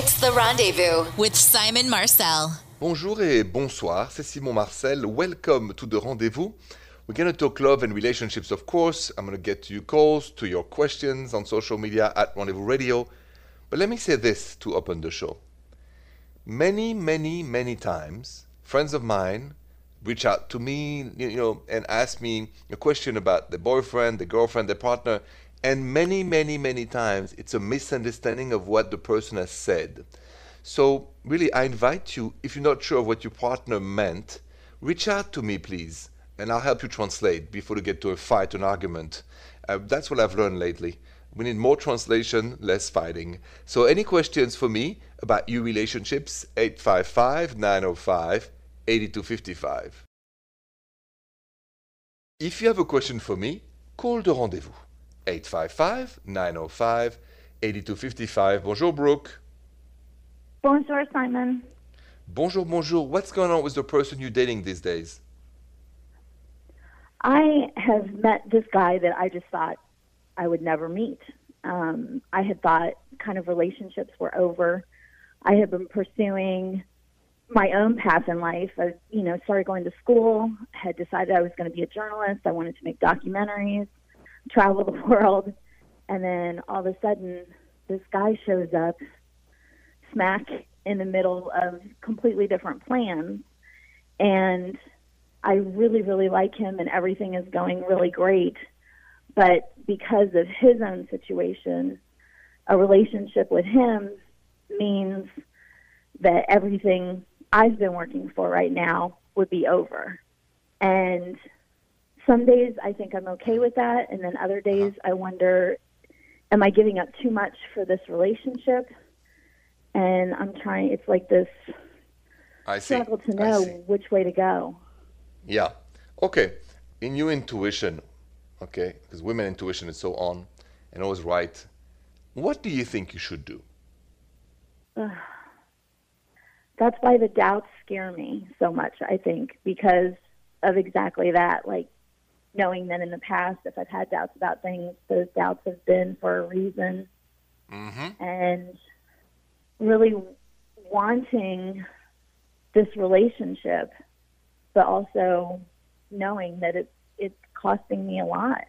It's the rendezvous with Simon Marcel. Bonjour et bonsoir, c'est Simon Marcel. Welcome to the rendezvous. We're going to talk love and relationships, of course. I'm going to get to your calls, to your questions on social media at Rendezvous Radio. But let me say this to open the show. Many, many, many times, friends of mine reach out to me, you know, and ask me a question about the boyfriend, the girlfriend, the partner, and many, many, many times it's a misunderstanding of what the person has said. So, really, I invite you, if you're not sure of what your partner meant, reach out to me, please, and I'll help you translate before you get to a fight, or an argument. Uh, that's what I've learned lately. We need more translation, less fighting. So, any questions for me about your relationships? 855 905 8255. If you have a question for me, call the rendezvous. 855 905 8255. Bonjour, Brooke. Bonjour, Simon. Bonjour, bonjour. What's going on with the person you're dating these days? I have met this guy that I just thought I would never meet. Um, I had thought kind of relationships were over. I had been pursuing my own path in life. I, you know, started going to school, had decided I was going to be a journalist. I wanted to make documentaries, travel the world. And then all of a sudden, this guy shows up smack in the middle of completely different plans. And I really, really like him, and everything is going really great. But because of his own situation, a relationship with him means that everything I've been working for right now would be over. And some days I think I'm okay with that, and then other uh-huh. days I wonder, am I giving up too much for this relationship? And I'm trying. It's like this I see. struggle to know which way to go. Yeah. Okay. In your intuition, okay, because women intuition is so on and always right. What do you think you should do? That's why the doubts scare me so much, I think, because of exactly that. Like knowing that in the past, if I've had doubts about things, those doubts have been for a reason. Mm-hmm. And really wanting this relationship, but also knowing that it's it's costing me a lot.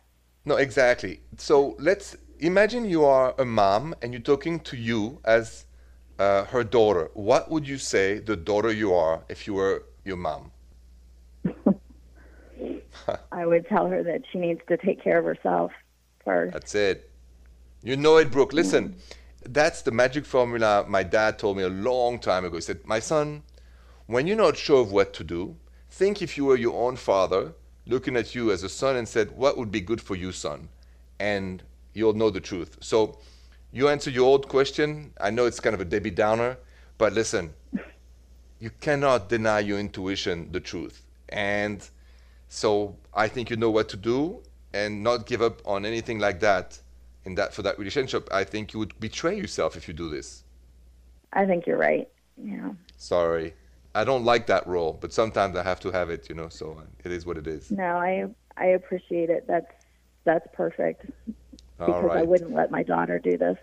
No, exactly. So let's imagine you are a mom and you're talking to you as uh, her daughter. What would you say the daughter you are if you were your mom? I would tell her that she needs to take care of herself first. That's it. You know it, Brooke. Listen, that's the magic formula my dad told me a long time ago. He said, My son, when you're not sure of what to do, think if you were your own father looking at you as a son and said, What would be good for you, son? And you'll know the truth. So you answer your old question. I know it's kind of a Debbie Downer, but listen, you cannot deny your intuition the truth. And so I think you know what to do and not give up on anything like that in that for that relationship. I think you would betray yourself if you do this. I think you're right. Yeah. Sorry. I don't like that role, but sometimes I have to have it, you know, so it is what it is. No, I I appreciate it. That's that's perfect. All Because I wouldn't let my daughter do this.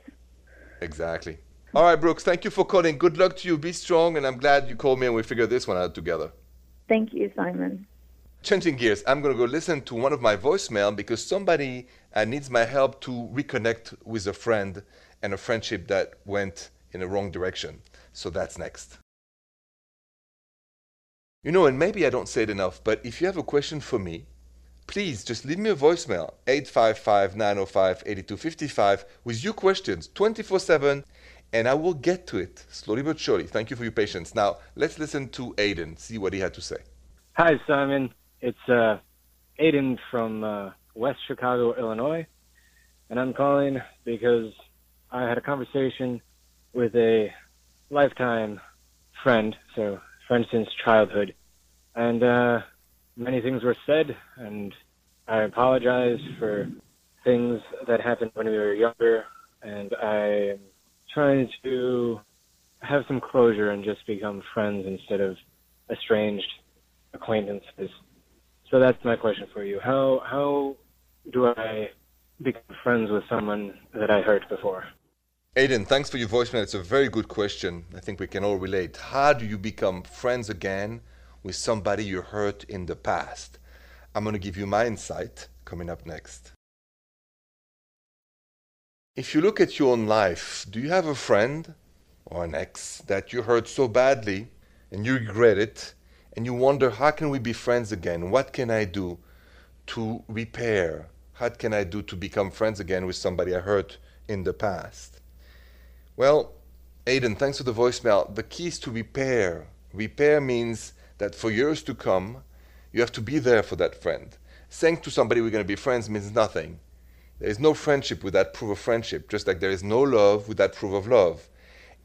Exactly. All right, Brooks, thank you for calling. Good luck to you. Be strong, and I'm glad you called me and we figured this one out together. Thank you, Simon. Changing gears, I'm going to go listen to one of my voicemail because somebody uh, needs my help to reconnect with a friend and a friendship that went in the wrong direction. So that's next. You know, and maybe I don't say it enough, but if you have a question for me, please just leave me a voicemail 855 905 8255 with your questions 24 7 and I will get to it slowly but surely. Thank you for your patience. Now, let's listen to Aiden, see what he had to say. Hi, Simon. It's uh, Aiden from uh, West Chicago, Illinois, and I'm calling because I had a conversation with a lifetime friend, so friend since childhood, and uh, many things were said, and I apologize for things that happened when we were younger, and I'm trying to have some closure and just become friends instead of estranged acquaintances. So that's my question for you. How how do I become friends with someone that I hurt before? Aiden, thanks for your voicemail. It's a very good question. I think we can all relate. How do you become friends again with somebody you hurt in the past? I'm going to give you my insight coming up next. If you look at your own life, do you have a friend or an ex that you hurt so badly and you regret it and you wonder how can we be friends again? What can I do to repair? What can I do to become friends again with somebody I hurt in the past? Well, Aiden, thanks for the voicemail. The key is to repair. Repair means that for years to come, you have to be there for that friend. Saying to somebody we're going to be friends means nothing. There is no friendship without proof of friendship, just like there is no love without proof of love.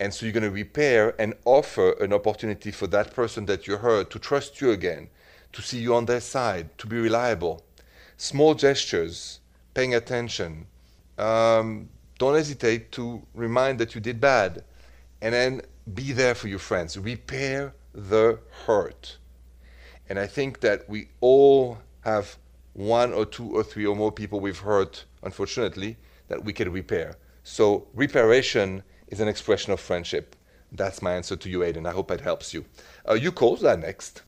And so you're going to repair and offer an opportunity for that person that you hurt to trust you again, to see you on their side, to be reliable. Small gestures, paying attention. Um, don't hesitate to remind that you did bad. And then be there for your friends. Repair the hurt. And I think that we all have one or two or three or more people we've hurt, unfortunately, that we can repair. So reparation is an expression of friendship. That's my answer to you, Aiden. I hope it helps you. Uh, you call that next.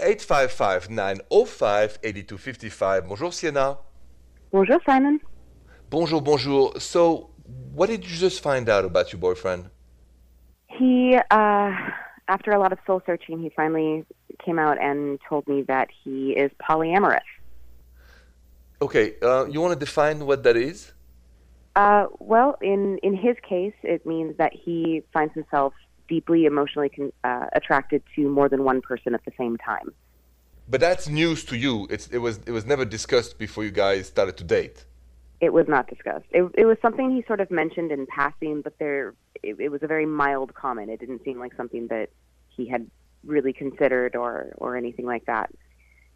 855-905-8255. Bonjour, Sienna. Bonjour, Simon. Bonjour, bonjour. So, what did you just find out about your boyfriend? He, uh, after a lot of soul searching, he finally came out and told me that he is polyamorous. Okay, uh, you want to define what that is? Uh, well, in in his case, it means that he finds himself deeply emotionally con- uh, attracted to more than one person at the same time. But that's news to you. It's, it was it was never discussed before you guys started to date. It was not discussed. It, it was something he sort of mentioned in passing, but there it, it was a very mild comment. It didn't seem like something that he had really considered or or anything like that.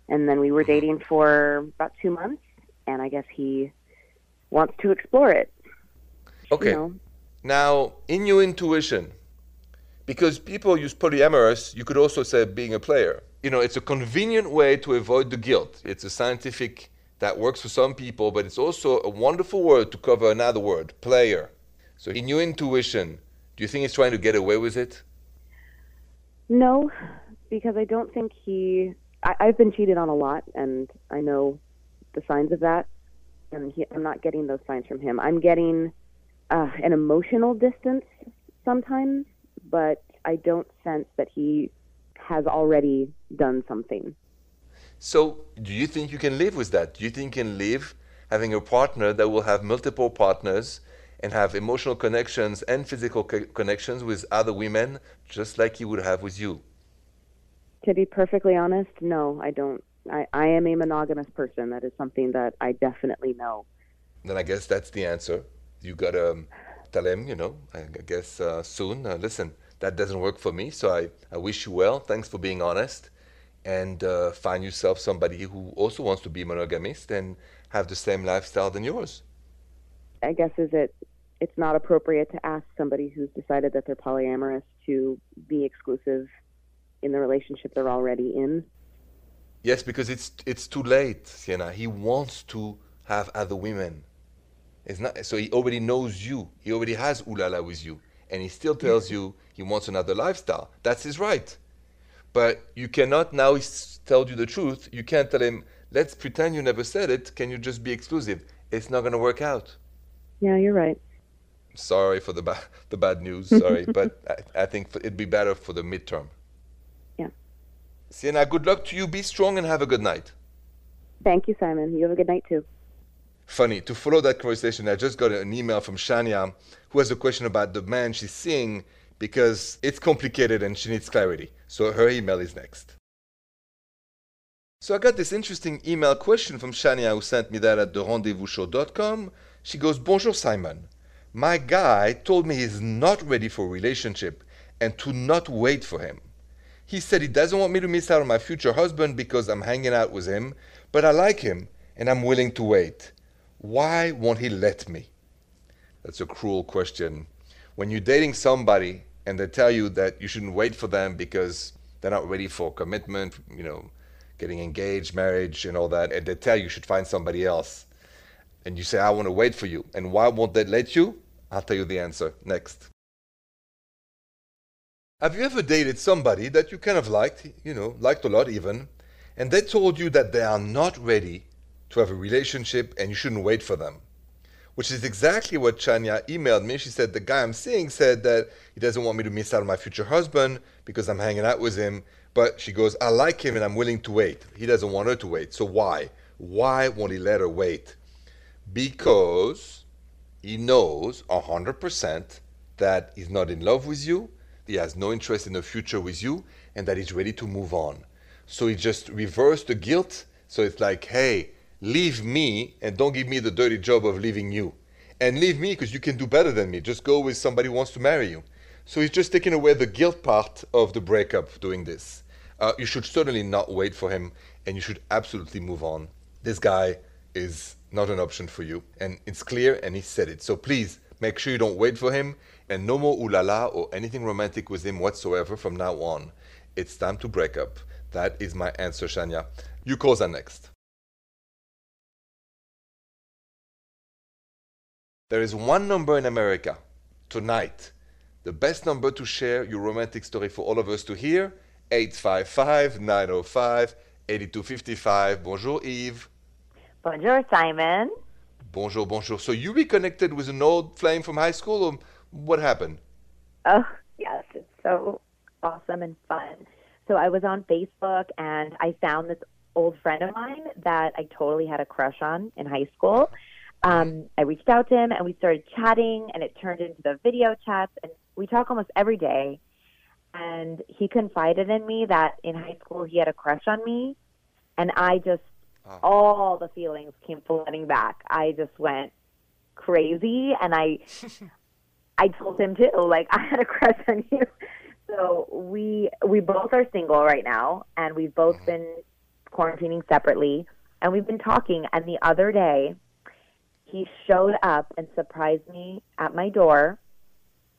And then we were dating for about two months, and I guess he wants to explore it. Okay. You know? Now, in your intuition, because people use polyamorous, you could also say being a player. You know, it's a convenient way to avoid the guilt. It's a scientific that works for some people, but it's also a wonderful word to cover another word, player. So, in your intuition, do you think he's trying to get away with it? No, because I don't think he. I, I've been cheated on a lot, and I know the signs of that. And he, I'm not getting those signs from him. I'm getting uh, an emotional distance sometimes, but I don't sense that he has already done something. So, do you think you can live with that? Do you think you can live having a partner that will have multiple partners and have emotional connections and physical co- connections with other women, just like he would have with you? To be perfectly honest, no, I don't. I, I am a monogamous person. That is something that I definitely know. Then I guess that's the answer. You gotta um, tell him, you know, I I guess uh, soon, uh, listen, that doesn't work for me, so I, I wish you well. Thanks for being honest. And uh, find yourself somebody who also wants to be monogamist and have the same lifestyle than yours. I guess is it it's not appropriate to ask somebody who's decided that they're polyamorous to be exclusive in the relationship they're already in. Yes, because it's it's too late, Sienna. He wants to have other women. It's not so he already knows you. He already has ulala with you, and he still tells you he wants another lifestyle. That's his right. But you cannot now he's told you the truth. You can't tell him, "Let's pretend you never said it. Can you just be exclusive?" It's not going to work out. Yeah, you're right. Sorry for the ba- the bad news. Sorry, but I, I think it'd be better for the midterm. Sienna, good luck to you. Be strong and have a good night. Thank you, Simon. You have a good night too. Funny, to follow that conversation, I just got an email from Shania who has a question about the man she's seeing because it's complicated and she needs clarity. So her email is next. So I got this interesting email question from Shania who sent me that at therendezvousshow.com. She goes, Bonjour Simon. My guy told me he's not ready for a relationship and to not wait for him. He said he doesn't want me to miss out on my future husband because I'm hanging out with him, but I like him and I'm willing to wait. Why won't he let me? That's a cruel question. When you're dating somebody and they tell you that you shouldn't wait for them because they're not ready for commitment, you know, getting engaged, marriage, and all that, and they tell you you should find somebody else. and you say, I want to wait for you. And why won't they let you? I'll tell you the answer next. Have you ever dated somebody that you kind of liked, you know, liked a lot even, and they told you that they are not ready to have a relationship and you shouldn't wait for them? Which is exactly what Shania emailed me. She said, The guy I'm seeing said that he doesn't want me to miss out on my future husband because I'm hanging out with him. But she goes, I like him and I'm willing to wait. He doesn't want her to wait. So why? Why won't he let her wait? Because he knows 100% that he's not in love with you, he has no interest in the future with you, and that he's ready to move on. So he just reversed the guilt. So it's like, hey, leave me and don't give me the dirty job of leaving you. And leave me because you can do better than me. Just go with somebody who wants to marry you. So he's just taking away the guilt part of the breakup doing this. Uh, you should certainly not wait for him and you should absolutely move on. This guy is not an option for you. And it's clear and he said it. So please make sure you don't wait for him and no more ulala or anything romantic with him whatsoever from now on. It's time to break up. That is my answer, Shania. You calls are next. There is one number in America tonight, the best number to share your romantic story for all of us to hear 855 905 8255. Bonjour, Yves. Bonjour, Simon. Bonjour, bonjour. So you reconnected with an old flame from high school, or what happened? Oh, yes, it's so awesome and fun. So I was on Facebook and I found this old friend of mine that I totally had a crush on in high school. Um, I reached out to him and we started chatting, and it turned into the video chats, and we talk almost every day. And he confided in me that in high school he had a crush on me, and I just Oh. all the feelings came flooding back. I just went crazy, and I I told him too, like I had a crush on you. So we we both are single right now, and we've both mm-hmm. been quarantining separately, and we've been talking. And the other day, he showed up and surprised me at my door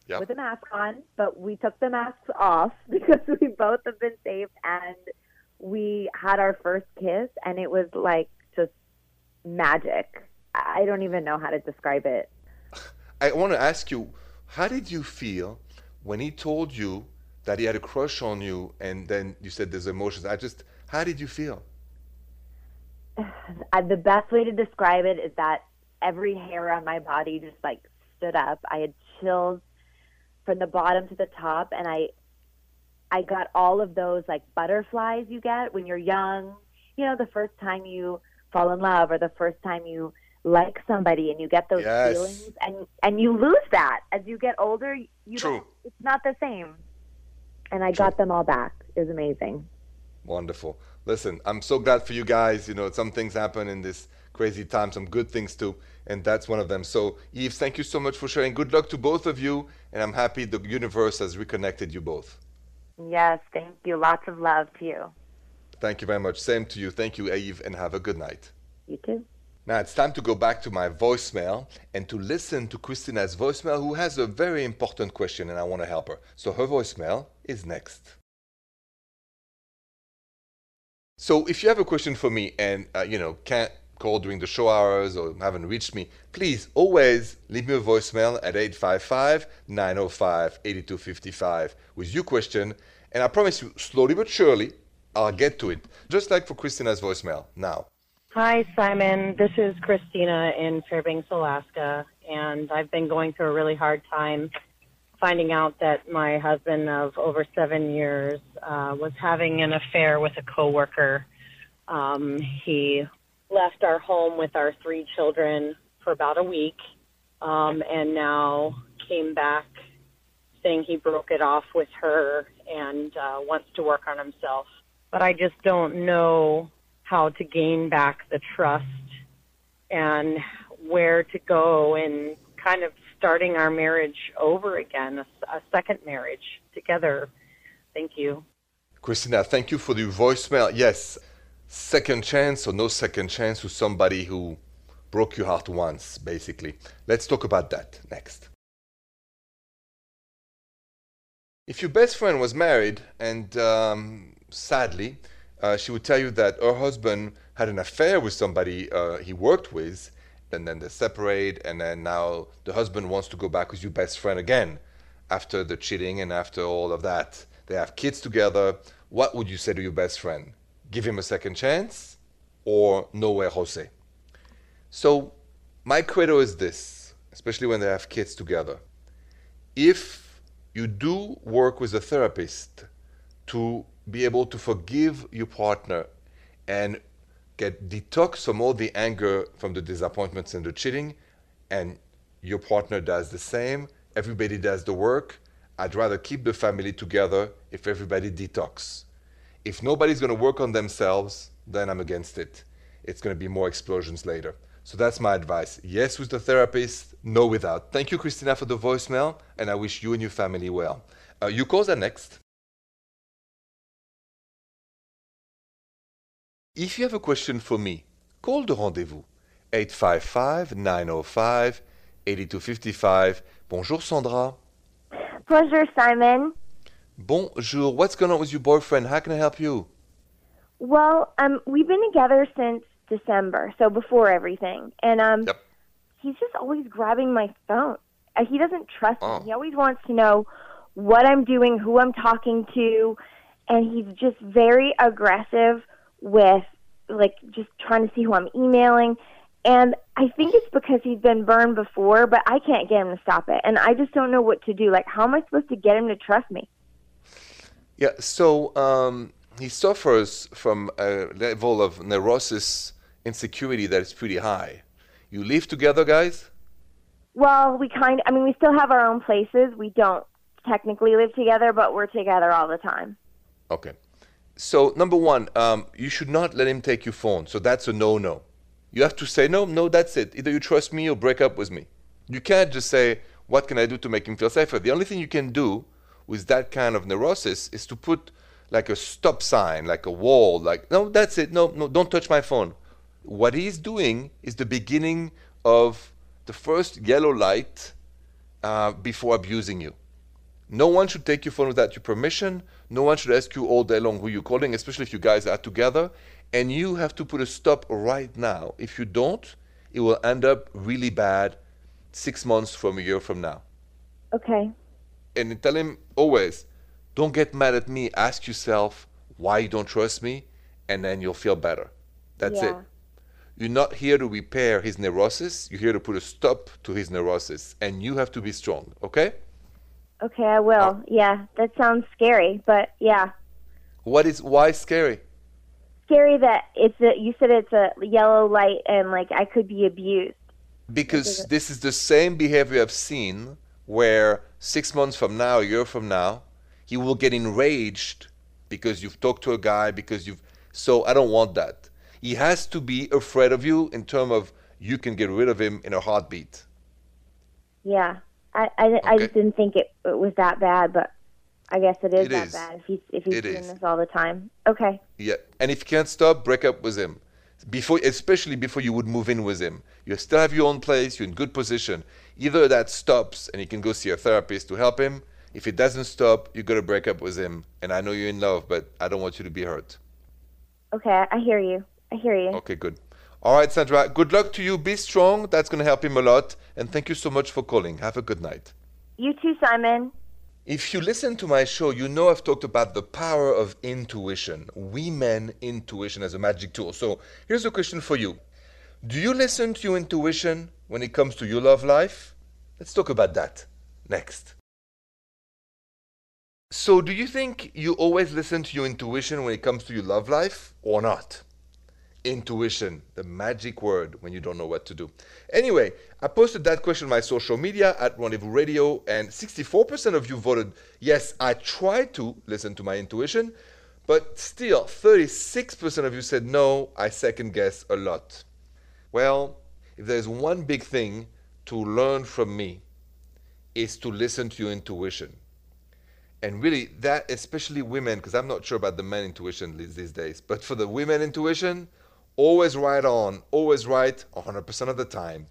Yeah. with a mask on, but we took the masks off because we both have been safe, and we had our first kiss, and it was like just magic. I don't even know how to describe it. I want to ask you, how did you feel when he told you that he had a crush on you and then you said there's emotions? I just, how did you feel? the best way to describe it is that every hair on my body just like stood up. I had chills from the bottom to the top, and I, I got all of those like butterflies you get when you're young. You know, the first time you fall in love, or the first time you like somebody, and you get those Yes. feelings, and and you lose that as you get older. You True. it's not the same. And I got them all back. It was amazing. Wonderful. Listen, I'm so glad for you guys. You know, some things happen in this crazy time, some good things too, and that's one of them. So, Yves, thank you so much for sharing. Good luck to both of you, and I'm happy the universe has reconnected you both. Yes, thank you. Lots of love to you. Thank you very much. Same to you. Thank you, Yves, and have a good night. You too. Now it's time to go back to my voicemail and to listen to Christina's voicemail, who has a very important question, and I want to help her. So her voicemail is next. So if you have a question for me and uh, you know can't call during the show hours or haven't reached me, please always leave me a voicemail at 855-905-8255 with your question, and I promise you, slowly but surely, I'll get to it. Just like for Christina's voicemail now. Hi, Simon. This is Christina in Fairbanks, Alaska, and I've been going through a really hard time finding out that my husband of over seven years uh, was having an affair with a coworker. Um, he left our home with our three children for about a week, um, and now came back saying he broke it off with her and uh, wants to work on himself. But I just don't know how to gain back the trust and where to go and kind of starting our marriage over again, a, a second marriage together. Thank you. Christina, thank you for the voicemail. Yes, second chance or no second chance to somebody who broke your heart once, basically. Let's talk about that next. If your best friend was married and um, sadly, uh, she would tell you that her husband had an affair with somebody uh, he worked with, and then they separate, and then now the husband wants to go back with your best friend again after the cheating and after all of that. They have kids together. What would you say to your best friend? Give him a second chance or nowhere Jose? So, my credo is this, especially when they have kids together. If you do work with a therapist to be able to forgive your partner and get detox from all the anger from the disappointments and the cheating, and your partner does the same, everybody does the work. I'd rather keep the family together if everybody detox. If nobody's going to work on themselves, then I'm against it. It's going to be more explosions later. So that's my advice. Yes with the therapist, no without. Thank you, Christina, for the voicemail, and I wish you and your family well. Uh, you calls are next. If you have a question for me, call the rendezvous 855 905 8255. Bonjour, Sandra. Bonjour, Simon. Bonjour. What's going on with your boyfriend? How can I help you? Well, um, we've been together since December, so before everything, and um, Yep. he's just always grabbing my phone. Uh, he doesn't trust Oh. me. He always wants to know what I'm doing, who I'm talking to, and he's just very aggressive with like just trying to see who I'm emailing. And I think it's because he's been burned before, but I can't get him to stop it. And I just don't know what to do. Like, how am I supposed to get him to trust me? Yeah, so um, he suffers from a level of neurosis insecurity that is pretty high. You live together, guys? Well, we kind of, I mean, we still have our own places. We don't technically live together, but we're together all the time. Okay. So, number one, um, you should not let him take your phone. So, that's a no no. You have to say, no, no, that's it. Either you trust me or break up with me. You can't just say, what can I do to make him feel safer? The only thing you can do with that kind of neurosis is to put like a stop sign, like a wall, like, no, that's it. No, no, don't touch my phone. What he's doing is the beginning of the first yellow light uh, before abusing you. No one should take your phone without your permission. No one should ask you all day long who you're calling, especially if you guys are together. And you have to put a stop right now. If you don't, it will end up really bad six months from a year from now. Okay. And tell him always, don't get mad at me. Ask yourself why you don't trust me, and then you'll feel better. That's it. You're not here to repair his neurosis. You're here to put a stop to his neurosis. And you have to be strong, okay? Okay, I will. Uh, yeah, that sounds scary, but yeah. What is why scary? Scary that it's a you said it's a yellow light and like I could be abused. Because this is the same behavior I've seen where six months from now, a year from now, he will get enraged because you've talked to a guy, because you've. So I don't want that. He has to be afraid of you in terms of you can get rid of him in a heartbeat. Yeah. I I, I just didn't think it, it was that bad, but I guess it is It that is. bad if he's if he's It doing is. this all the time. Okay. Yeah, and if you can't stop, break up with him. Before, especially before you would move in with him, you still have your own place. You're in good position. Either that stops, and you can go see a therapist to help him. If it doesn't stop, you got to break up with him. And I know you're in love, but I don't want you to be hurt. Okay, I hear you. I hear you. Okay, good. All right, Sandra. Good luck to you. Be strong. That's going to help him a lot. And thank you so much for calling. Have a good night. You too, Simon. If you listen to my show, you know I've talked about the power of intuition, women intuition as a magic tool. So here's a question for you Do you listen to your intuition when it comes to your love life? Let's talk about that next. So, do you think you always listen to your intuition when it comes to your love life or not? Intuition, the magic word when you don't know what to do. Anyway, I posted that question on my social media at Rendezvous Radio, and 64% of you voted yes, I try to listen to my intuition, but still 36% of you said no, I second guess a lot. Well, if there's one big thing to learn from me, is to listen to your intuition. And really, that, especially women, because I'm not sure about the men intuition these days, but for the women intuition, always right on, always right 100% of the time.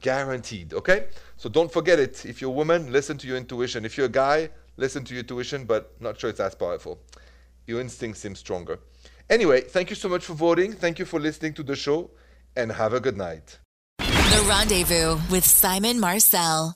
Guaranteed, okay? So don't forget it. If you're a woman, listen to your intuition. If you're a guy, listen to your intuition, but not sure it's as powerful. Your instinct seems stronger. Anyway, thank you so much for voting. Thank you for listening to the show, and have a good night. The Rendezvous with Simon Marcel.